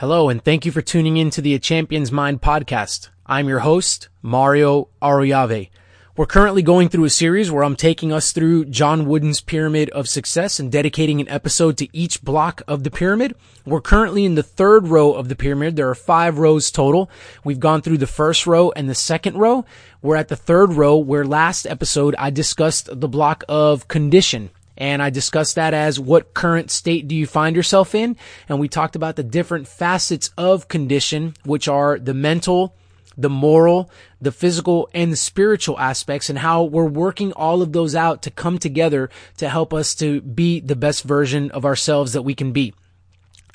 Hello, and thank you for tuning in to the A Champion's Mind podcast. I'm your host, Mario Ariave. We're currently going through a series where I'm taking us through John Wooden's Pyramid of Success and dedicating an episode to each block of the pyramid. We're currently in the third row of the pyramid. There are five rows total. We've gone through the first row and the second row. We're at the third row where last episode I discussed the block of condition and I discussed that as what current state do you find yourself in? And we talked about the different facets of condition, which are the mental, the moral, the physical, and the spiritual aspects and how we're working all of those out to come together to help us to be the best version of ourselves that we can be.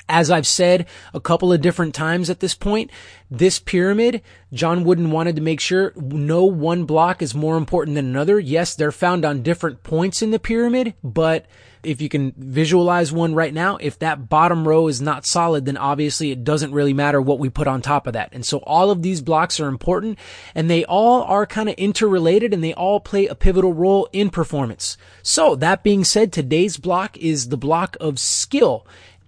As I've said a couple of different times at this point, this pyramid, John Wooden wanted to make sure no one block is more important than another. Yes, they're found on different points in the pyramid, but if you can visualize one right now, if that bottom row is not solid, then obviously it doesn't really matter what we put on top of that. And so all of these blocks are important and they all are kind of interrelated and they all play a pivotal role in performance. So that being said, today's block is the block of skill.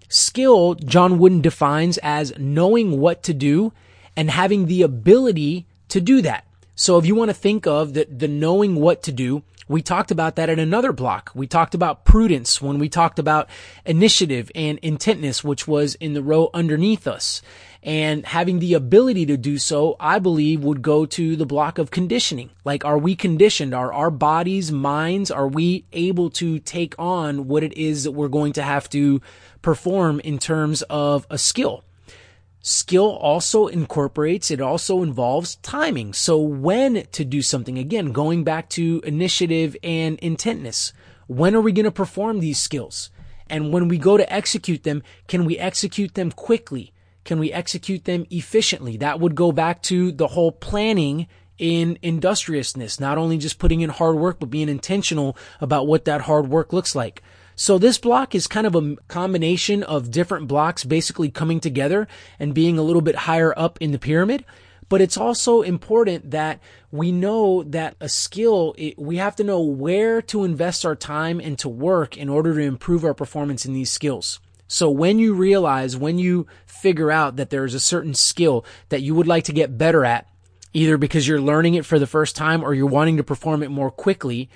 Skill, John Wooden defines as knowing what to do and having the ability to do that. So if you want to think of the, the knowing what to do, we talked about that in another block. We talked about prudence when we talked about initiative and intentness, which was in the row underneath us. And having the ability to do so, I believe would go to the block of conditioning. Like, are we conditioned? Are our bodies, minds, are we able to take on what it is that we're going to have to perform in terms of a skill. Skill also incorporates, it also involves timing. So when to do something, again, going back to initiative and intentness. When are we going to perform these skills? And when we go to execute them, can we execute them quickly? Can we execute them efficiently? That would go back to the whole planning in industriousness, not only just putting in hard work, but being intentional about what that hard work looks like. So this block is kind of a combination of different blocks basically coming together and being a little bit higher up in the pyramid. But it's also important that we know that a skill, it, we have to know where to invest our time and to work in order to improve our performance in these skills. So when you realize, when you figure out that there is a certain skill that you would like to get better at, either because you're learning it for the first time or you're wanting to perform it more quickly,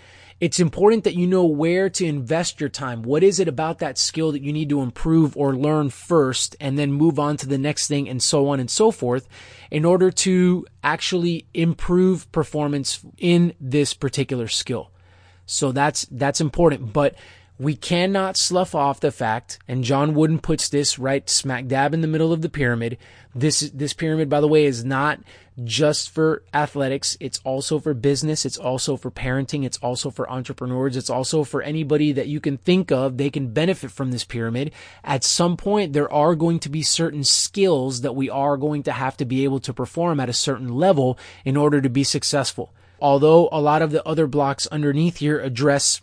it's important that you know where to invest your time. What is it about that skill that you need to improve or learn first and then move on to the next thing and so on and so forth in order to actually improve performance in this particular skill. So that's, that's important, but we cannot slough off the fact, and John Wooden puts this right smack dab in the middle of the pyramid. This, this pyramid, by the way, is not just for athletics. It's also for business. It's also for parenting. It's also for entrepreneurs. It's also for anybody that you can think of. They can benefit from this pyramid. At some point, there are going to be certain skills that we are going to have to be able to perform at a certain level in order to be successful. Although a lot of the other blocks underneath here address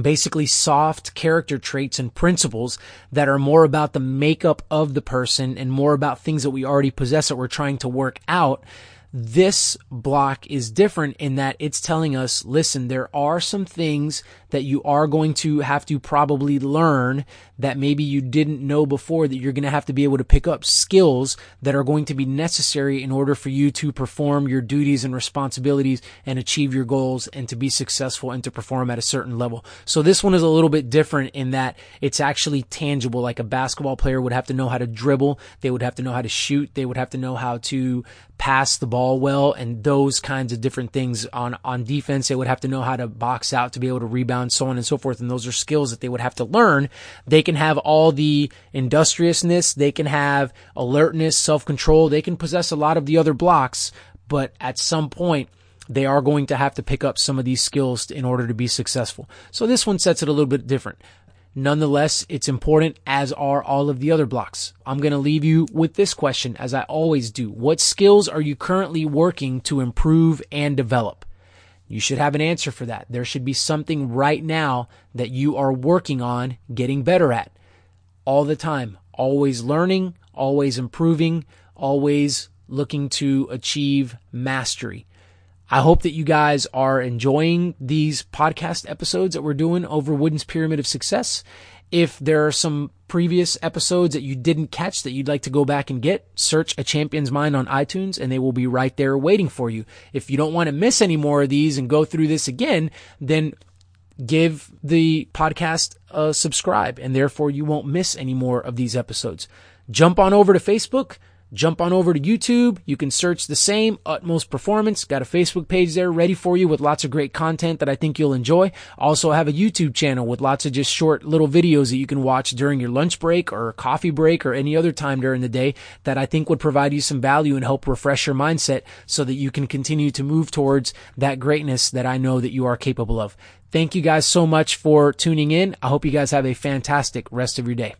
basically soft character traits and principles that are more about the makeup of the person and more about things that we already possess that we're trying to work out this block is different in that it's telling us, listen, there are some things that you are going to have to probably learn that maybe you didn't know before that you're going to have to be able to pick up skills that are going to be necessary in order for you to perform your duties and responsibilities and achieve your goals and to be successful and to perform at a certain level. So this one is a little bit different in that it's actually tangible. Like a basketball player would have to know how to dribble. They would have to know how to shoot. They would have to know how to pass the ball well and those kinds of different things on, on defense. They would have to know how to box out to be able to rebound, so on and so forth. And those are skills that they would have to learn. They can have all the industriousness. They can have alertness, self-control. They can possess a lot of the other blocks, but at some point, they are going to have to pick up some of these skills in order to be successful. So this one sets it a little bit different. Nonetheless, it's important as are all of the other blocks. I'm going to leave you with this question as I always do. What skills are you currently working to improve and develop? You should have an answer for that. There should be something right now that you are working on getting better at all the time. Always learning, always improving, always looking to achieve mastery. I hope that you guys are enjoying these podcast episodes that we're doing over Wooden's Pyramid of Success. If there are some previous episodes that you didn't catch that you'd like to go back and get, search A Champion's Mind on iTunes and they will be right there waiting for you. If you don't want to miss any more of these and go through this again, then give the podcast a subscribe and therefore you won't miss any more of these episodes. Jump on over to Facebook Jump on over to YouTube. You can search the same Utmost Performance. Got a Facebook page there ready for you with lots of great content that I think you'll enjoy. Also have a YouTube channel with lots of just short little videos that you can watch during your lunch break or coffee break or any other time during the day that I think would provide you some value and help refresh your mindset so that you can continue to move towards that greatness that I know that you are capable of. Thank you guys so much for tuning in. I hope you guys have a fantastic rest of your day.